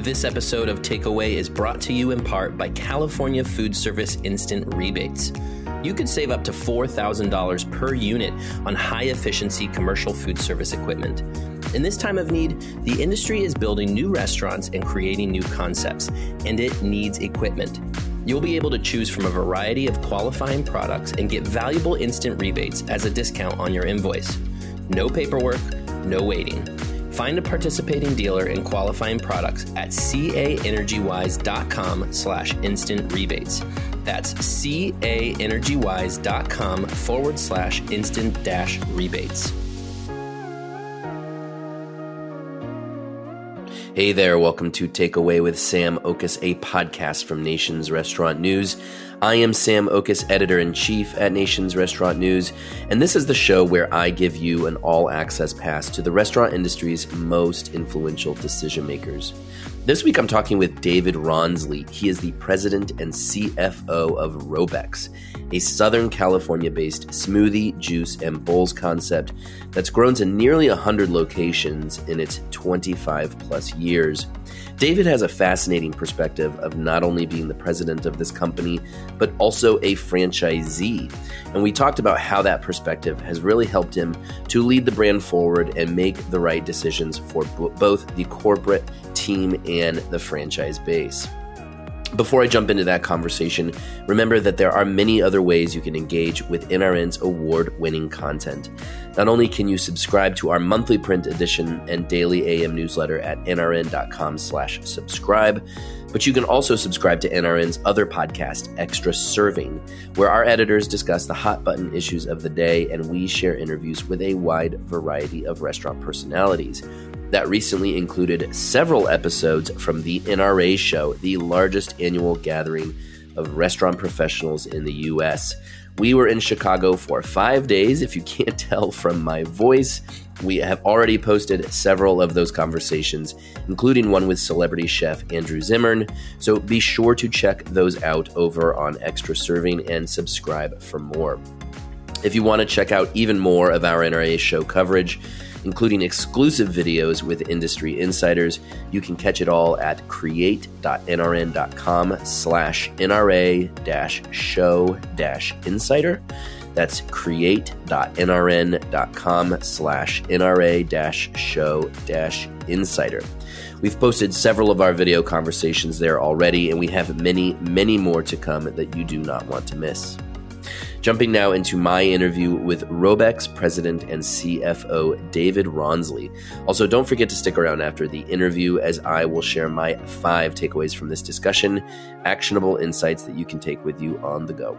This episode of Takeaway is brought to you in part by California Food Service Instant Rebates. You could save up to $4,000 per unit on high efficiency commercial food service equipment. In this time of need, the industry is building new restaurants and creating new concepts, and it needs equipment. You'll be able to choose from a variety of qualifying products and get valuable instant rebates as a discount on your invoice. No paperwork, no waiting. Find a participating dealer and qualifying products at caenergywise.com slash instant rebates. That's caenergywise.com forward slash instant dash rebates. Hey there, welcome to Takeaway with Sam Oches, a podcast from Nation's Restaurant News. I am Sam Oches, editor in chief at Nation's Restaurant News, and this is the show where I give you an all access pass to the restaurant industry's most influential decision makers. This week I'm talking with David Rawnsley. He is the president and CFO of Robeks, a Southern California based smoothie, juice, and bowls concept that's grown to nearly 100 locations in its 25 plus years. David has a fascinating perspective of not only being the president of this company, but also a franchisee. And we talked about how that perspective has really helped him to lead the brand forward and make the right decisions for both the corporate team and the franchise base. Before I jump into that conversation, remember that there are many other ways you can engage with NRN's award winning content. Not only can you subscribe to our monthly print edition and daily AM newsletter at nrn.com slash subscribe, but you can also subscribe to NRN's other podcast, Extra Serving, where our editors discuss the hot button issues of the day and we share interviews with a wide variety of restaurant personalities that recently included several episodes from the NRA show, the largest annual gathering of restaurant professionals in the US. We were in Chicago for five days. If you can't tell from my voice, we have already posted several of those conversations, including one with celebrity chef Andrew Zimmern. So be sure to check those out over on Extra Serving and subscribe for more. If you want to check out even more of our NRA show coverage, including exclusive videos with industry insiders. You can catch it all at create.nrn.com slash NRA show insider. That's create.nrn.com slash NRA show insider. We've posted several of our video conversations there already, and we have many, many more to come that you do not want to miss. Jumping now into my interview with Robeks president and CFO David Rawnsley. Also, don't forget to stick around after the interview as I will share my five takeaways from this discussion, actionable insights that you can take with you on the go.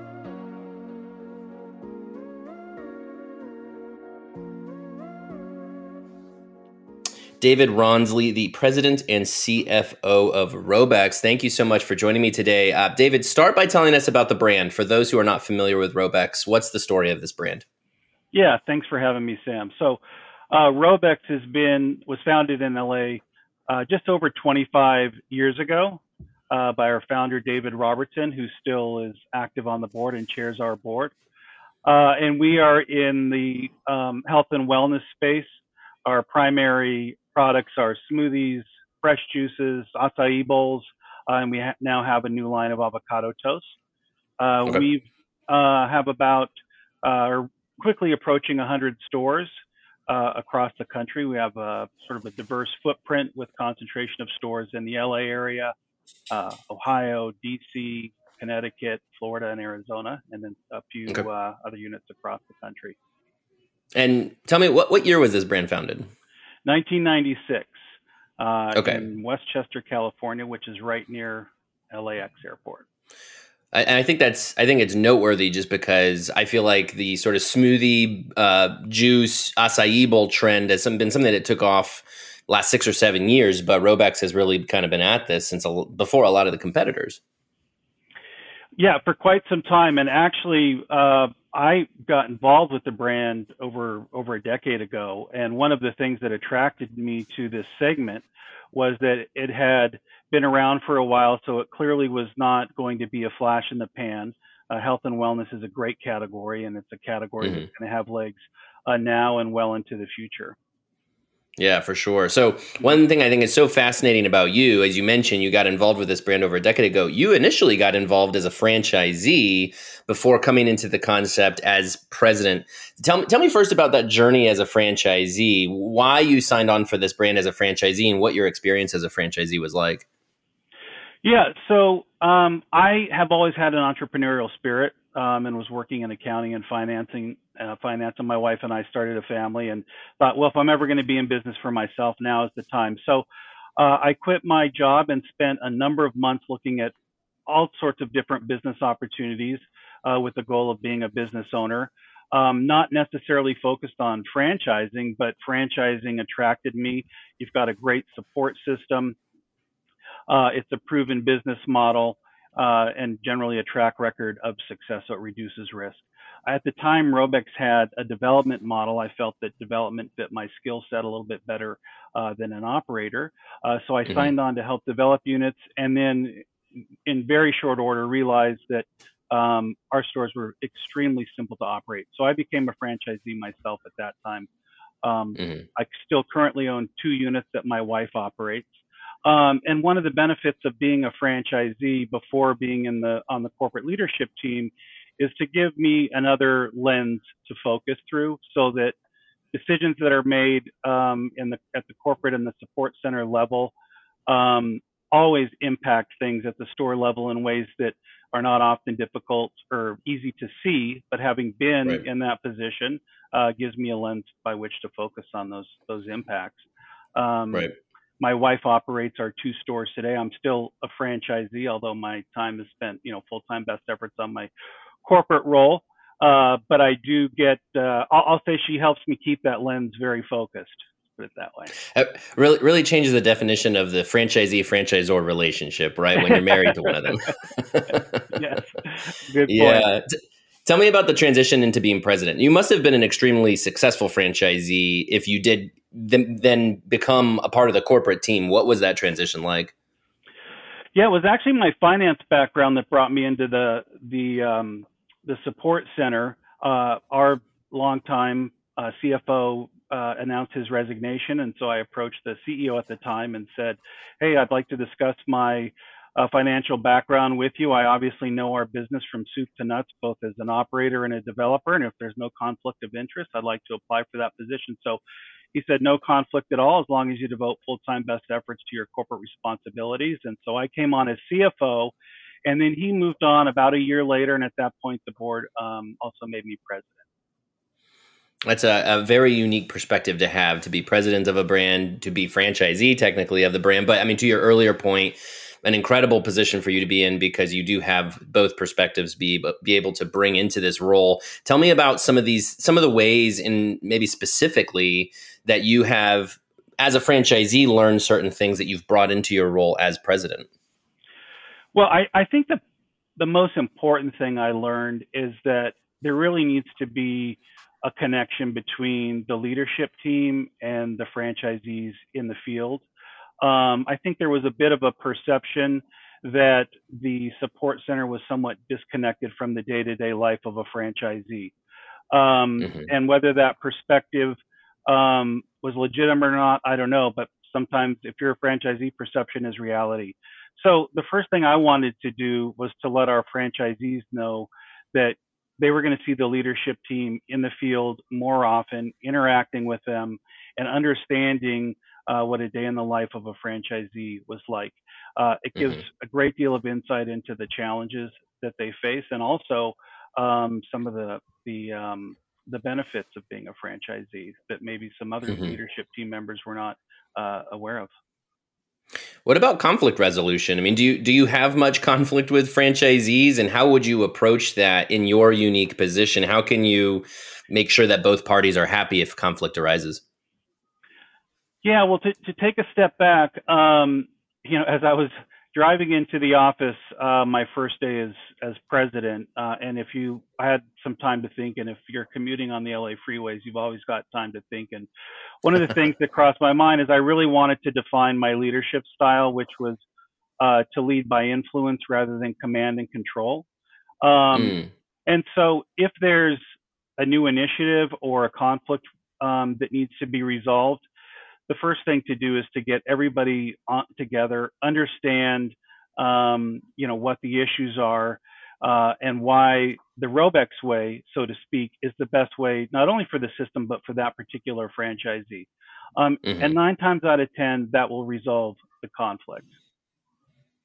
David Rawnsley, the president and CFO of Robeks. Thank you so much for joining me today. Uh, David, start by telling us about the brand. For those who are not familiar with Robeks, what's the story of this brand? Yeah, thanks for having me, Sam. So, uh, Robeks has been was founded in LA uh, just over 25 years ago uh, by our founder David Robertson, who still is active on the board and chairs our board. Uh, and we are in the um, health and wellness space. Our primary products are smoothies, fresh juices, acai bowls, uh, and we ha- now have a new line of avocado toast. Uh, okay. We uh, have about uh, quickly approaching 100 stores uh, across the country. We have a sort of a diverse footprint with concentration of stores in the LA area, uh, Ohio, DC, Connecticut, Florida, and Arizona, and then a few okay. other units across the country. And tell me, what, what year was this brand founded? 1996 uh, okay. in Westchester, California, which is right near LAX airport. And I think that's I think it's noteworthy just because I feel like the sort of smoothie uh, juice acai bowl trend has been something that took off last six or seven years, but Robeks has really kind of been at this since a, before a lot of the competitors. Yeah, for quite some time, and actually, uh, I got involved with the brand over over a decade ago, and one of the things that attracted me to this segment was that it had been around for a while, so it clearly was not going to be a flash in the pan. Uh, health and wellness is a great category, and it's a category mm-hmm. that's going to have legs uh, now and well into the future. Yeah, for sure. So, one thing I think is so fascinating about you, as you mentioned, you got involved with this brand over a decade ago. You initially got involved as a franchisee before coming into the concept as president. Tell me, tell me first about that journey as a franchisee, why you signed on for this brand as a franchisee, and what your experience as a franchisee was like. Yeah, so um, I have always had an entrepreneurial spirit um, and was working in accounting and financing uh, finance, and my wife and I started a family and thought, well, if I'm ever going to be in business for myself, now is the time. So uh, I quit my job and spent a number of months looking at all sorts of different business opportunities uh, with the goal of being a business owner. Um, not necessarily focused on franchising, but franchising attracted me. You've got a great support system. Uh, it's a proven business model uh, and generally a track record of success, so it reduces risk. At the time, Robeks had a development model. I felt that development fit my skill set a little bit better uh, than an operator. Uh, so I mm-hmm. signed on to help develop units and then in very short order realized that um, our stores were extremely simple to operate. So I became a franchisee myself at that time. Um, mm-hmm. I still currently own two units that my wife operates. Um, and one of the benefits of being a franchisee before being in the on the corporate leadership team is to give me another lens to focus through, so that decisions that are made um, in the at the corporate and the support center level um, always impact things at the store level in ways that are not often difficult or easy to see. But having been right. in that position uh, gives me a lens by which to focus on those those impacts. Um, right my wife operates our two stores today. I'm still a franchisee, although my time is spent, you know, full time best efforts on my corporate role. Uh, but I do get, uh, I'll, I'll, say she helps me keep that lens very focused. Put it that way. It really, really changes the definition of the franchisee franchisor relationship, right? When you're married to one of them. yes. Good point. Yeah. Tell me about the transition into being president. You must have been an extremely successful franchisee if you did then, then become a part of the corporate team. What was that transition like? Yeah, it was actually my finance background that brought me into the the um, the support center. Uh, our longtime uh, CFO uh, announced his resignation, and so I approached the CEO at the time and said, "Hey, I'd like to discuss my uh, financial background with you. I obviously know our business from soup to nuts, both as an operator and a developer. And if there's no conflict of interest, I'd like to apply for that position." So he said no conflict at all as long as you devote full-time best efforts to your corporate responsibilities. And so I came on as CFO, and then he moved on about a year later, and at that point the board um, also made me president. That's a, a, very unique perspective to have to be president of a brand, to be franchisee technically of the brand. But I mean, to your earlier point, an incredible position for you to be in because you do have both perspectives be be able to bring into this role. Tell me about some of these some of the ways and maybe specifically that you have as a franchisee learned certain things that you've brought into your role as president. Well, I, I think the the most important thing I learned is that there really needs to be a connection between the leadership team and the franchisees in the field um, I think there was a bit of a perception that the support center was somewhat disconnected from the day-to-day life of a franchisee. Um, mm-hmm. And whether that perspective um, was legitimate or not, I don't know. But sometimes, if you're a franchisee, perception is reality. So the first thing I wanted to do was to let our franchisees know that they were going to see the leadership team in the field more often, interacting with them, and understanding uh, what a day in the life of a franchisee was like. Uh, it gives mm-hmm. a great deal of insight into the challenges that they face and also um, some of the the um, the benefits of being a franchisee that maybe some other mm-hmm. leadership team members were not uh, aware of. What about conflict resolution? I mean, do you do you have much conflict with franchisees, and how would you approach that in your unique position? How can you make sure that both parties are happy if conflict arises? Yeah, well, to, to take a step back, um, you know, as I was driving into the office uh, my first day as as president, uh, and if you I had some time to think, and if you're commuting on the LA freeways, you've always got time to think. And one of the things that crossed my mind is I really wanted to define my leadership style, which was uh, to lead by influence rather than command and control. Um, mm. And so, if there's a new initiative or a conflict um, that needs to be resolved, the first thing to do is to get everybody on, together, understand, um, you know, what the issues are, uh, and why the Robeks way, so to speak, is the best way, not only for the system, but for that particular franchisee. Um, mm-hmm. And nine times out of 10, that will resolve the conflict.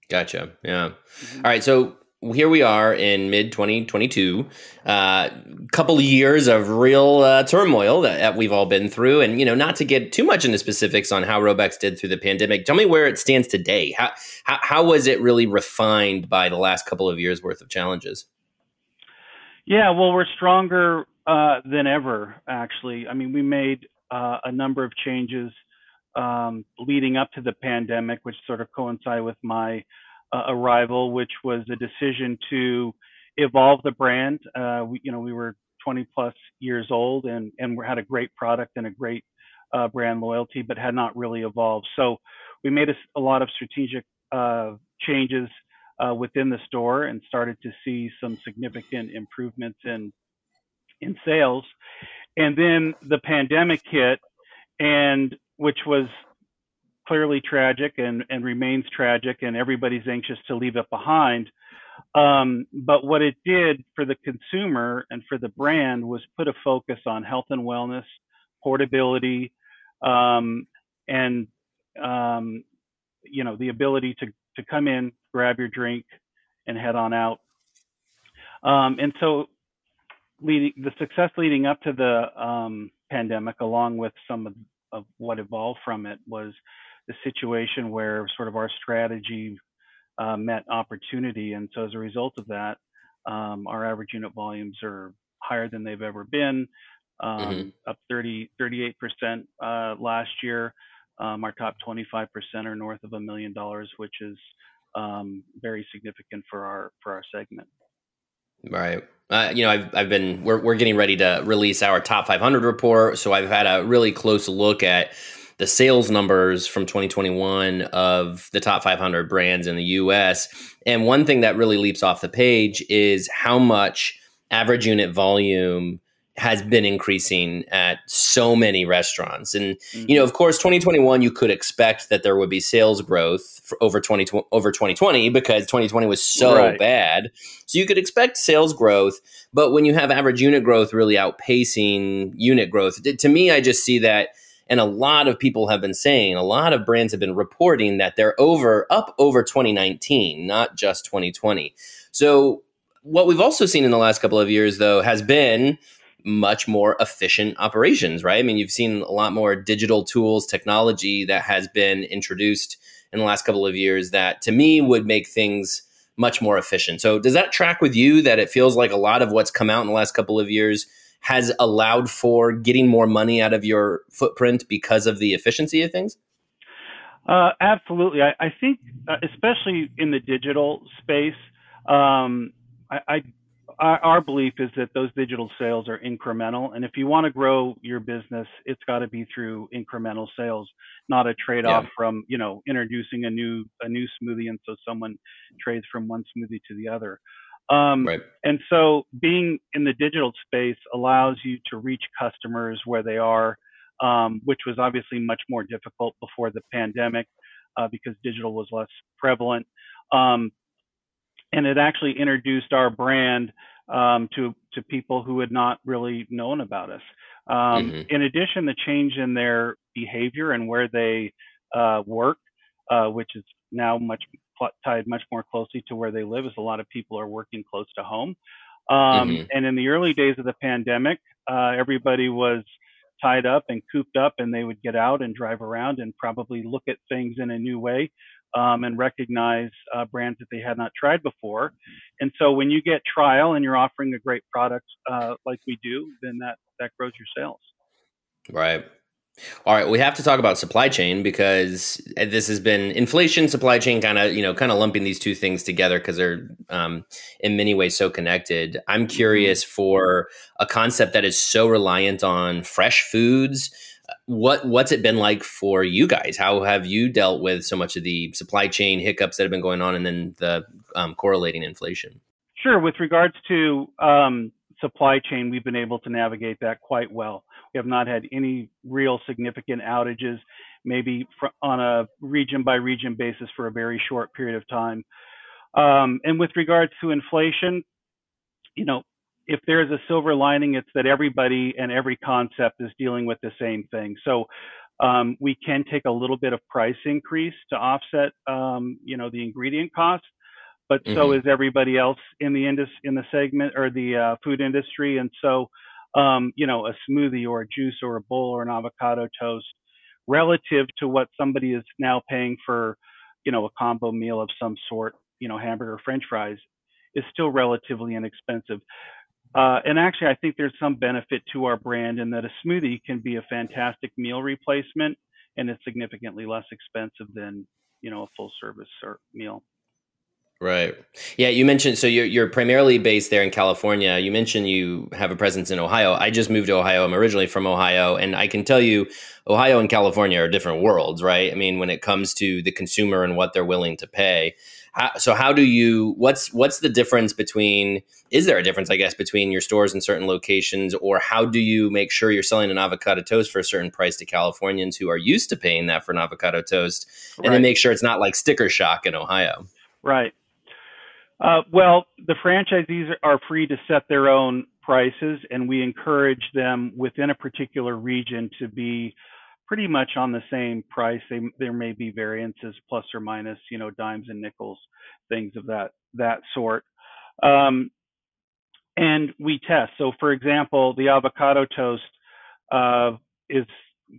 Gotcha. Yeah. Mm-hmm. All right. So here we are in mid 2022 a uh, couple of years of real uh, turmoil that, that, we've all been through. And you know not to get too much into specifics on how robeks did through the pandemic tell me where it stands today. How, how, how was it really refined by the last couple of years worth of challenges? Yeah well we're stronger uh, than ever actually. I mean we made uh, a number of changes um, leading up to the pandemic which sort of coincide with my uh, arrival, which was a decision to evolve the brand. Uh, we, you know, we were 20 plus years old and and had a great product and a great uh, brand loyalty, but had not really evolved. So we made a, a lot of strategic uh, changes uh, within the store and started to see some significant improvements in in sales. And then the pandemic hit, and which was clearly tragic and, and remains tragic, and everybody's anxious to leave it behind. Um, but what it did for the consumer and for the brand was put a focus on health and wellness, portability, um, and um, you know the ability to to come in, grab your drink, and head on out. Um, and so, leading the success leading up to the um, pandemic, along with some of, of what evolved from it, was the situation where sort of our strategy uh, met opportunity. And so as a result of that, um, our average unit volumes are higher than they've ever been, um, mm-hmm. up 30, 38% uh, last year. Um, our top 25% are north of a million dollars, which is um, very significant for our for our segment. Right. Uh, you know, I've, I've been, we're, we're getting ready to release our top 500 report. So I've had a really close look at the sales numbers from 2021 of the top 500 brands in the US. And one thing that really leaps off the page is how much average unit volume has been increasing at so many restaurants. And mm-hmm. you know, of course, 2021 you could expect that there would be sales growth over 20 over 2020 because 2020 was so right. bad. So you could expect sales growth, but when you have average unit growth really outpacing unit growth, to me I just see that and a lot of people have been saying, a lot of brands have been reporting that they're over, up over 2019, not just 2020. So, what we've also seen in the last couple of years, though, has been much more efficient operations, right? I mean, you've seen a lot more digital tools, technology that has been introduced in the last couple of years that to me would make things much more efficient. So, does that track with you that it feels like a lot of what's come out in the last couple of years has allowed for getting more money out of your footprint because of the efficiency of things? Uh, absolutely. I, I think, uh, especially in the digital space, um, I, I, our belief is that those digital sales are incremental, and if you want to grow your business, it's got to be through incremental sales, not a trade-off yeah. from you know introducing a new a new smoothie, and so someone trades from one smoothie to the other. Um, right. And so being in the digital space allows you to reach customers where they are, um, which was obviously much more difficult before the pandemic uh, because digital was less prevalent. Um, and it actually introduced our brand um, to to people who had not really known about us. Um, mm-hmm. In addition, the change in their behavior and where they uh, work, uh, which is now much tied much more closely to where they live, as a lot of people are working close to home. Um, mm-hmm. And in the early days of the pandemic, uh, everybody was tied up and cooped up, and they would get out and drive around and probably look at things in a new way um, and recognize uh, brands that they had not tried before. And so, when you get trial and you're offering a great product uh, like we do, then that that grows your sales. Right. All right, we have to talk about supply chain because this has been inflation, supply chain, kind of you know, kind of lumping these two things together because they're um, in many ways so connected. I'm mm-hmm. curious for a concept that is so reliant on fresh foods. What what's it been like for you guys? How have you dealt with so much of the supply chain hiccups that have been going on, and then the um, correlating inflation? Sure. With regards to um, supply chain, we've been able to navigate that quite well. We have not had any real significant outages. maybe on a region by region basis for a very short period of time. Um, and with regards to inflation, you know, if there's a silver lining, it's that everybody and every concept is dealing with the same thing. So um, we can take a little bit of price increase to offset, um, you know, the ingredient cost, but mm-hmm. so is everybody else in the indus- in the segment or the uh, food industry. And so, um, you know, a smoothie or a juice or a bowl or an avocado toast, relative to what somebody is now paying for, you know, a combo meal of some sort, you know, hamburger, French fries, is still relatively inexpensive. Uh, and actually, I think there's some benefit to our brand in that a smoothie can be a fantastic meal replacement, and it's significantly less expensive than you know a full service meal. Right. Yeah, you mentioned so you're you're primarily based there in California. You mentioned you have a presence in Ohio. I just moved to Ohio. I'm originally from Ohio, and I can tell you Ohio and California are different worlds, right? I mean, when it comes to the consumer and what they're willing to pay. How, so how do you what's what's the difference between is there a difference I guess between your stores in certain locations or how do you make sure you're selling an avocado toast for a certain price to Californians who are used to paying that for an avocado toast and right. then make sure it's not like sticker shock in Ohio. Right. Uh, well, the franchisees are free to set their own prices, and we encourage them within a particular region to be pretty much on the same price. They, there may be variances, plus or minus, you know, dimes and nickels, things of that that sort. Um, and we test. So, for example, the avocado toast uh, is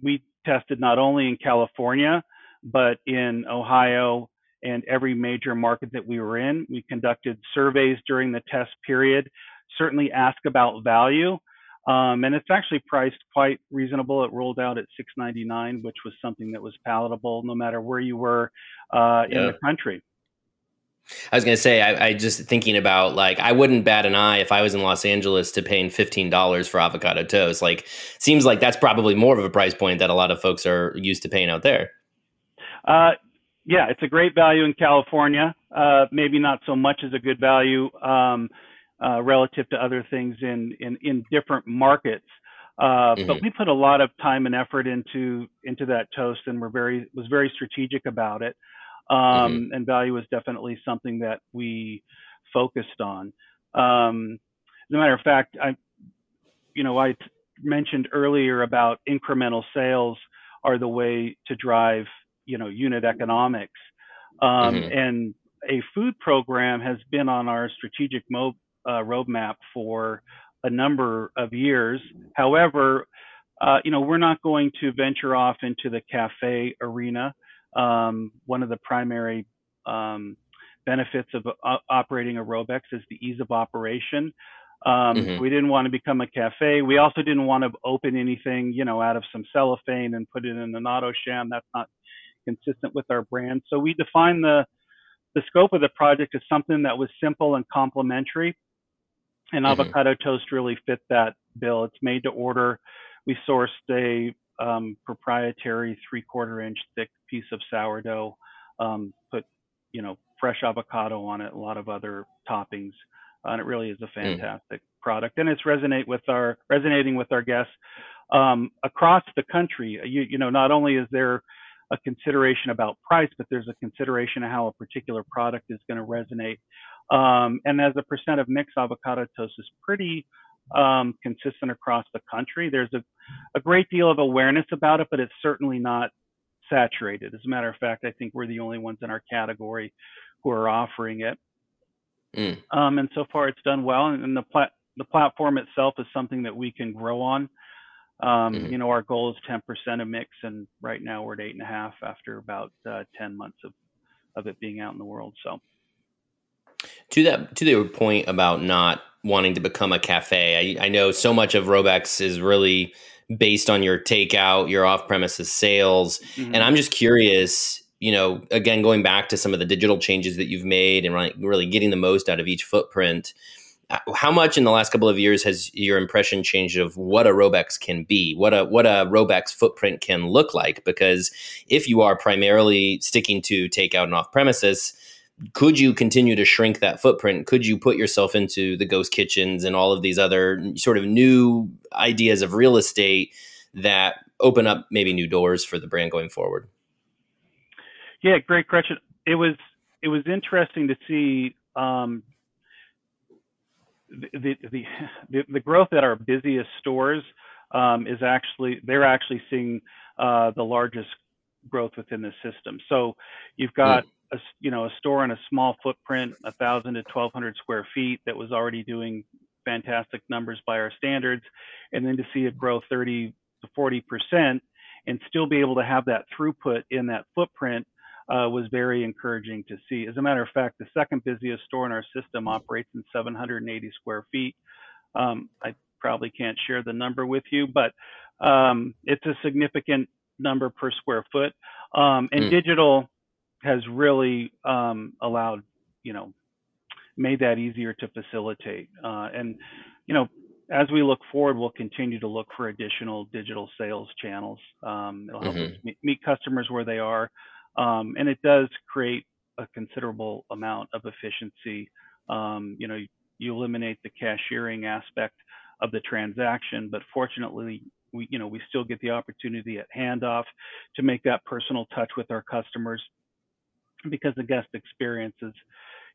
we tested not only in California but in Ohio, and every major market that we were in. We conducted surveys during the test period, certainly ask about value. Um, and it's actually priced quite reasonable. It rolled out at 6.99, which was something that was palatable no matter where you were uh, in the country. I was going to say, I, I, just thinking about like, I wouldn't bat an eye if I was in Los Angeles to paying $15 for avocado toast. Like, seems like that's probably more of a price point that a lot of folks are used to paying out there. Uh, yeah, it's a great value in California. Uh, maybe not so much as a good value um, uh, relative to other things in in, in different markets. Uh, mm-hmm. But we put a lot of time and effort into into that toast, and we're very was very strategic about it. Um, mm-hmm. And value was definitely something that we focused on. Um, as a matter of fact, I, you know, I mentioned earlier about incremental sales are the way to drive you know unit economics um, mm-hmm. and a food program has been on our strategic mo- uh, roadmap for a number of years however uh, you know we're not going to venture off into the cafe arena um, one of the primary um, benefits of uh, operating a Robeks is the ease of operation. Um, mm-hmm. We didn't want to become a cafe. We also didn't want to open anything, you know, out of some cellophane and put it in an auto sham. That's not consistent with our brand. So we defined the the scope of the project as something that was simple and complementary. And mm-hmm. avocado toast really fit that bill. It's made to order. We sourced a um, proprietary three quarter inch thick piece of sourdough, um, put you know fresh avocado on it, a lot of other toppings, uh, and it really is a mm. fantastic mm. product. And it's resonate with our resonating with our guests um, across the country. You, you know, not only is there a consideration about price, but there's a consideration of how a particular product is going to resonate. Um, and as a percent of mix, avocado toast is pretty um, consistent across the country. There's a, a great deal of awareness about it, but it's certainly not saturated. As a matter of fact, I think we're the only ones in our category who are offering it. Mm. Um, and so far, it's done well. And, and the plat- the platform itself is something that we can grow on. Um, mm-hmm. You know, our goal is 10% of mix, and right now we're at eight and a half after about uh, 10 months of, of it being out in the world. So, to that to the point about not wanting to become a cafe, I, I know so much of Robeks is really based on your takeout, your off premises sales, mm-hmm. and I'm just curious. You know, again, going back to some of the digital changes that you've made and really getting the most out of each footprint how much in the last couple of years has your impression changed of what a Robeks can be, what a what a Robeks footprint can look like? Because if you are primarily sticking to takeout and off premises, could you continue to shrink that footprint? Could you put yourself into the ghost kitchens and all of these other sort of new ideas of real estate that open up maybe new doors for the brand going forward? Yeah, great question. It was it was interesting to see um, the, the, the the growth at our busiest stores um, is actually they're actually seeing uh, the largest growth within the system. So you've got a you know a store in a small footprint, a thousand to twelve hundred square feet that was already doing fantastic numbers by our standards, and then to see it grow thirty to forty percent and still be able to have that throughput in that footprint uh, was very encouraging to see. As a matter of fact, the second busiest store in our system operates in 780 square feet. Um, I probably can't share the number with you, but um, it's a significant number per square foot. Um, and mm. digital has really um, allowed, you know, made that easier to facilitate. Uh, and, you know, as we look forward, we'll continue to look for additional digital sales channels. Um, it'll help mm-hmm. us meet, meet, customers where they are, um, and it does create a considerable amount of efficiency. Um, you know, you eliminate the cashiering aspect of the transaction, but fortunately, we you know we still get the opportunity at handoff to make that personal touch with our customers because the guest experience is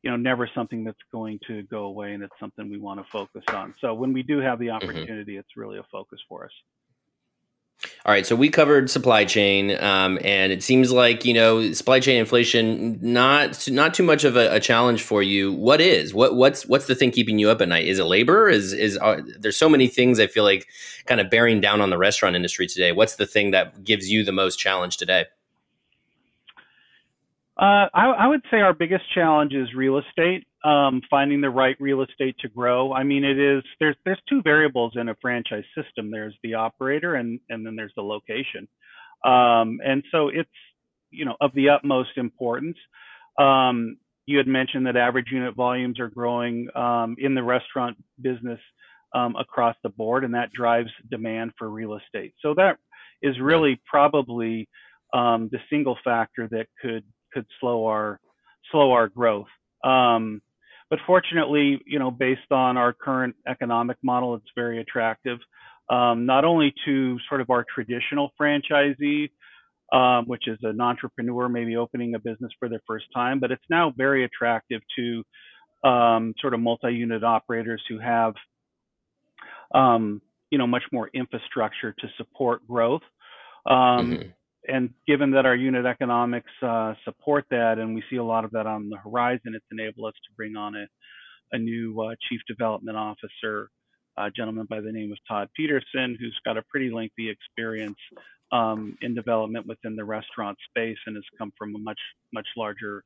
you know never something that's going to go away and it's something we want to focus on so when we do have the mm-hmm. opportunity mm-hmm. it's really a focus for us all right, so we covered supply chain, um, and it seems like you know supply chain inflation not not too much of a, a, challenge for you. What is what what's what's the thing keeping you up at night? Is it labor? Is is uh, there's so many things I feel like kind of bearing down on the restaurant industry today. What's the thing that gives you the most challenge today? Uh, I, I, would say our biggest challenge is real estate, um, finding the right real estate to grow. I mean, it is there's there's two variables in a franchise system. There's the operator and and then there's the location, um, and so it's you know of the utmost importance. Um, you had mentioned that average unit volumes are growing um, in the restaurant business um, across the board, and that drives demand for real estate. So that is really probably um, the single factor that could could slow our slow our growth. Um, but fortunately, you know, based on our current economic model, it's very attractive, um, not only to sort of our traditional franchisee, um, which is an entrepreneur maybe opening a business for their first time, but it's now very attractive to um, sort of multi-unit operators who have, um, you know, much more infrastructure to support growth. Um, mm-hmm and given that our unit economics uh, support that, and we see a lot of that on the horizon, it's enabled us to bring on a, a new uh, chief development officer, a gentleman by the name of Todd Peterson, who's got a pretty lengthy experience um, in development within the restaurant space and has come from a much much larger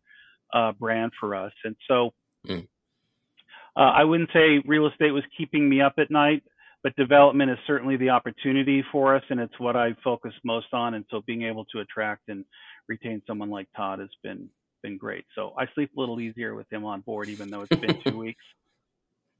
uh, brand for us. And so, mm. I wouldn't say real estate was keeping me up at night but development is certainly the opportunity for us and it's what I focus most on. And so being able to attract and retain someone like Todd has been been great. So I sleep a little easier with him on board, even though it's been two weeks.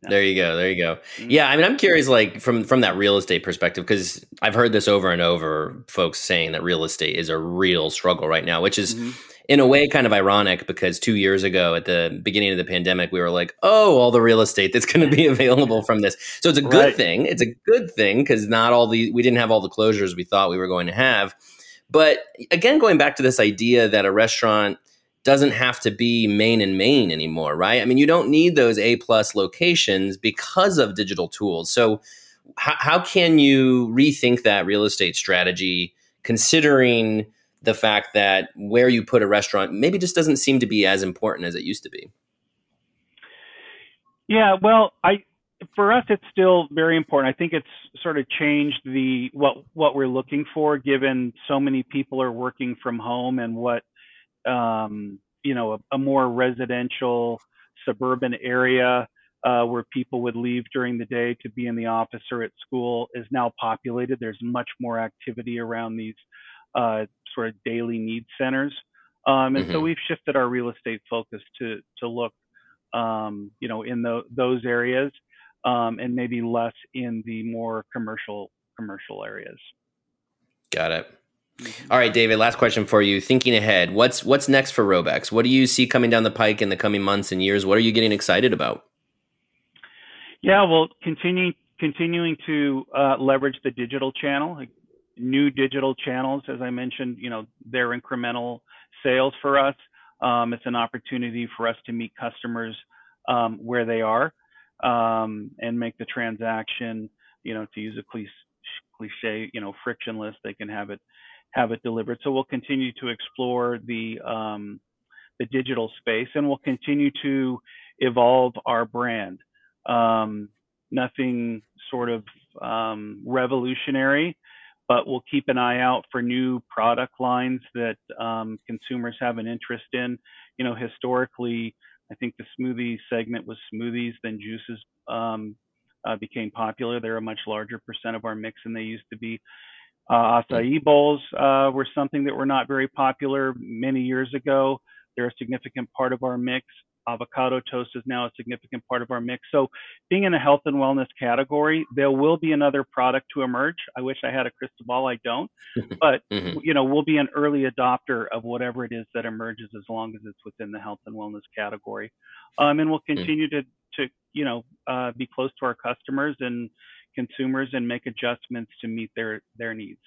There you go. There you go. Mm-hmm. Yeah, I mean, I'm curious, like from from that real estate perspective, because I've heard this over and over, folks saying that real estate is a real struggle right now, which is. Mm-hmm in a way kind of ironic because two years ago at the beginning of the pandemic we were like oh all the real estate that's going to be available from this so it's a good right. thing it's a good thing because not all the we didn't have all the closures we thought we were going to have but again going back to this idea that a restaurant doesn't have to be main and main anymore right i mean you don't need those a plus locations because of digital tools so how, how can you rethink that real estate strategy considering the fact that where you put a restaurant maybe just doesn't seem to be as important as it used to be. Yeah, well, I for us it's still very important. I think it's sort of changed the what what we're looking for given so many people are working from home and what um, you know a, a more residential suburban area uh, where people would leave during the day to be in the office or at school is now populated. There's much more activity around these uh, sort of daily needs centers. Um, and mm-hmm. so we've shifted our real estate focus to to look, um, you know, in the, those areas, um, and maybe less in the more commercial commercial areas. Got it. Mm-hmm. All right, David. Last question for you. Thinking ahead, what's what's next for Robeks? What do you see coming down the pike in the coming months and years? What are you getting excited about? Yeah, well, continuing continuing to uh, leverage the digital channel new digital channels, as I mentioned, you know, they're incremental sales for us. Um, it's an opportunity for us to meet customers um, where they are um, and make the transaction, you know, to use a cliche, cliche, you know, frictionless. They can have it have it delivered. So we'll continue to explore the um, the digital space, and we'll continue to evolve our brand. Um, nothing sort of um, revolutionary, but we'll keep an eye out for new product lines that um, consumers have an interest in. You know, historically, I think the smoothie segment was smoothies, then juices um, uh, became popular. They're a much larger percent of our mix than they used to be. Uh, acai bowls uh, were something that were not very popular many years ago. They're a significant part of our mix. Avocado toast is now a significant part of our mix. So, being in a health and wellness category, there will be another product to emerge. I wish I had a crystal ball. I don't, but mm-hmm. you know, we'll be an early adopter of whatever it is that emerges, as long as it's within the health and wellness category. Um, and we'll mm. continue mm-hmm. to to you know uh, be close to our customers and consumers and make adjustments to meet their their needs.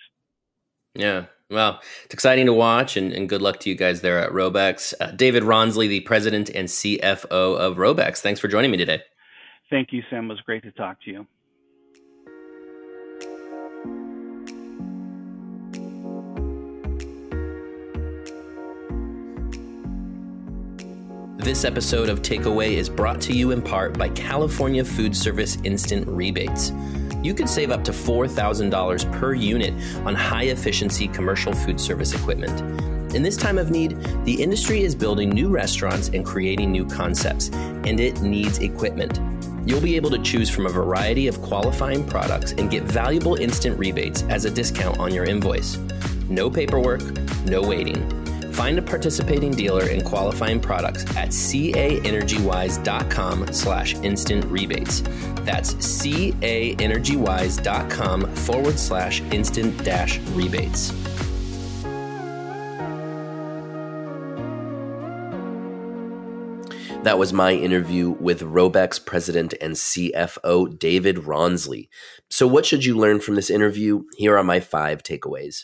Yeah, well, it's exciting to watch, and, and good luck to you guys there at Robeks. Uh, David Rawnsley, the president and CFO of Robeks, thanks for joining me today. Thank you, Sam. It was great to talk to you. This episode of Takeaway is brought to you in part by California Food Service Instant Rebates you could save up to $4,000 per unit on high efficiency commercial food service equipment. In this time of need, the industry is building new restaurants and creating new concepts, and it needs equipment. You'll be able to choose from a variety of qualifying products and get valuable instant rebates as a discount on your invoice. No paperwork, no waiting. Find a participating dealer and qualifying products at caenergywise.com slash instant rebates. That's caenergywise.com forward slash instant dash rebates. That was my interview with Robeks president and CFO David Rawnsley. So, what should you learn from this interview? Here are my five takeaways.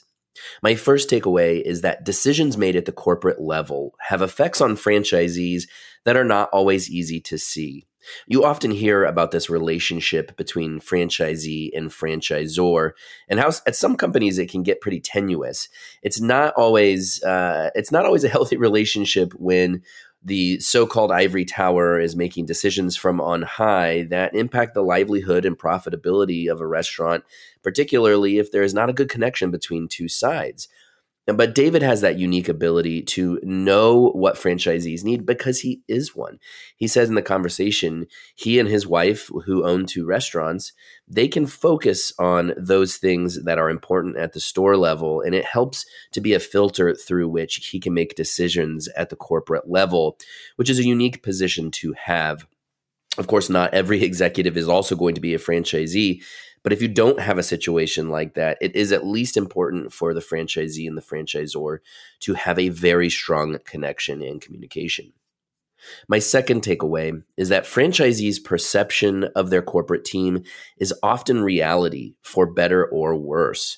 My first takeaway is that decisions made at the corporate level have effects on franchisees that are not always easy to see. You often hear about this relationship between franchisee and franchisor, and how at some companies it can get pretty tenuous. It's not always uh, it's not always a healthy relationship when the so-called ivory tower is making decisions from on high that impact the livelihood and profitability of a restaurant particularly if there is not a good connection between two sides but David has that unique ability to know what franchisees need because he is one. He says in the conversation, he and his wife, who own two restaurants, they can focus on those things that are important at the store level. And it helps to be a filter through which he can make decisions at the corporate level, which is a unique position to have. Of course, not every executive is also going to be a franchisee, but if you don't have a situation like that, it is at least important for the franchisee and the franchisor to have a very strong connection and communication. My second takeaway is that franchisees' perception of their corporate team is often reality, for better or worse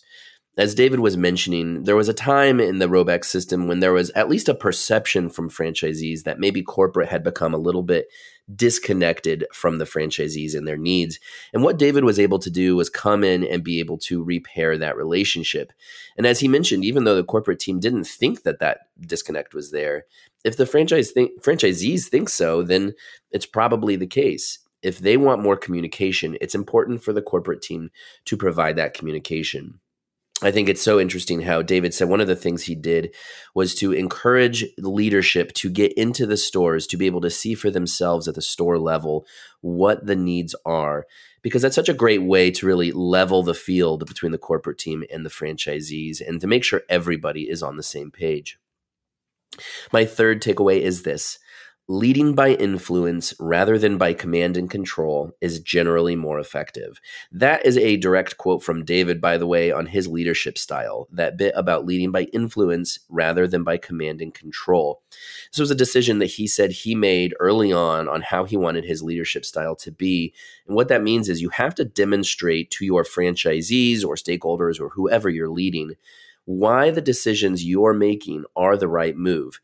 as David was mentioning, there was a time in the Robeks system when there was at least a perception from franchisees that maybe corporate had become a little bit disconnected from the franchisees and their needs. And what David was able to do was come in and be able to repair that relationship. And as he mentioned, even though the corporate team didn't think that that disconnect was there, if the franchise franchisees think so, then it's probably the case. If they want more communication, it's important for the corporate team to provide that communication. I think it's so interesting how David said one of the things he did was to encourage leadership to get into the stores to be able to see for themselves at the store level what the needs are because that's such a great way to really level the field between the corporate team and the franchisees and to make sure everybody is on the same page. My third takeaway is this leading by influence rather than by command and control is generally more effective. That is a direct quote from David, by the way, on his leadership style, that bit about leading by influence rather than by command and control. This was a decision that he said he made early on on how he wanted his leadership style to be. And what that means is you have to demonstrate to your franchisees or stakeholders or whoever you're leading why the decisions you're making are the right move.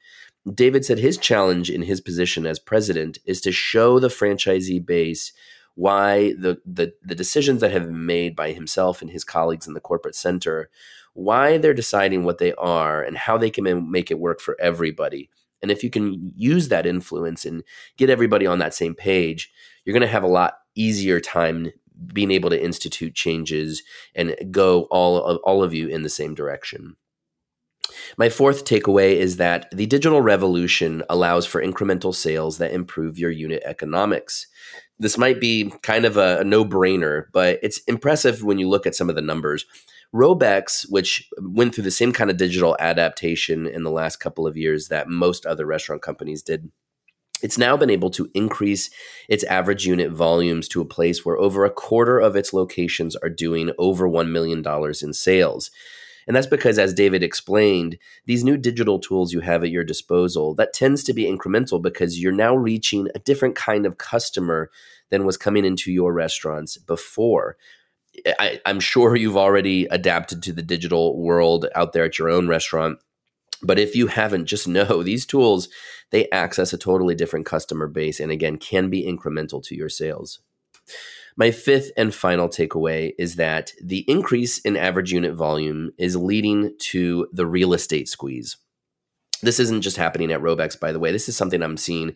David said his challenge in his position as president is to show the franchisee base why the, the, the decisions that have been made by himself and his colleagues in the corporate center, why they're deciding what they are and how they can make it work for everybody. And if you can use that influence and get everybody on that same page, you're going to have a lot easier time being able to institute changes and go all of, all of you in the same direction. My fourth takeaway is that the digital revolution allows for incremental sales that improve your unit economics. This might be kind of a, a no brainer, but it's impressive when you look at some of the numbers. Robeks, which went through the same kind of digital adaptation in the last couple of years that most other restaurant companies did, it's now been able to increase its average unit volumes to a place where over a quarter of its locations are doing over $1 million in sales. And that's because, as David explained, these new digital tools you have at your disposal, that tends to be incremental because you're now reaching a different kind of customer than was coming into your restaurants before. I, am sure you've already adapted to the digital world out there at your own restaurant. But if you haven't, just know these tools, they access a totally different customer base and again can be incremental to your sales. My fifth and final takeaway is that the increase in average unit volume is leading to the real estate squeeze. This isn't just happening at Robeks, by the way. This is something I'm seeing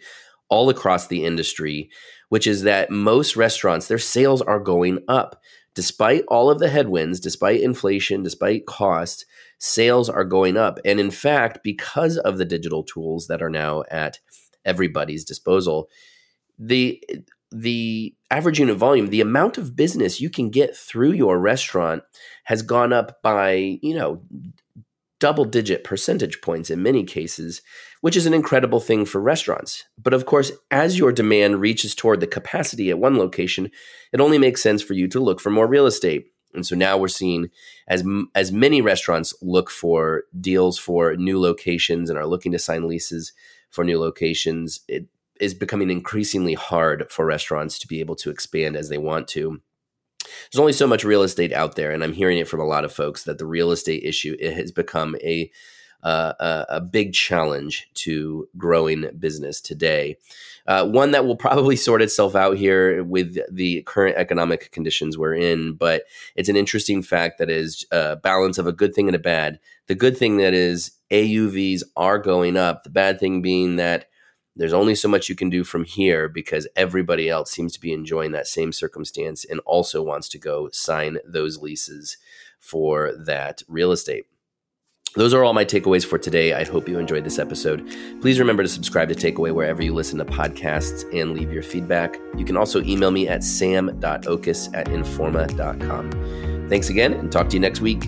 all across the industry, which is that most restaurants, their sales are going up. Despite all of the headwinds, despite inflation, despite cost, sales are going up. And in fact, because of the digital tools that are now at everybody's disposal, the the average unit volume, the amount of business you can get through your restaurant has gone up by, you know, double digit percentage points in many cases, which is an incredible thing for restaurants. But of course, as your demand reaches toward the capacity at one location, it only makes sense for you to look for more real estate. And so now we're seeing as as many restaurants look for deals for new locations and are looking to sign leases for new locations. It, is becoming increasingly hard for restaurants to be able to expand as they want to. There's only so much real estate out there, and I'm hearing it from a lot of folks that the real estate issue has become a uh, a, a, big challenge to growing business today. Uh, one that will probably sort itself out here with the current economic conditions we're in, but it's an interesting fact that is a balance of a good thing and a bad. The good thing that is AUVs are going up. The bad thing being that there's only so much you can do from here because everybody else seems to be enjoying that same circumstance and also wants to go sign those leases for that real estate. Those are all my takeaways for today. I hope you enjoyed this episode. Please remember to subscribe to Takeaway wherever you listen to podcasts and leave your feedback. You can also email me at sam.oches at informa.com. Thanks again and talk to you next week.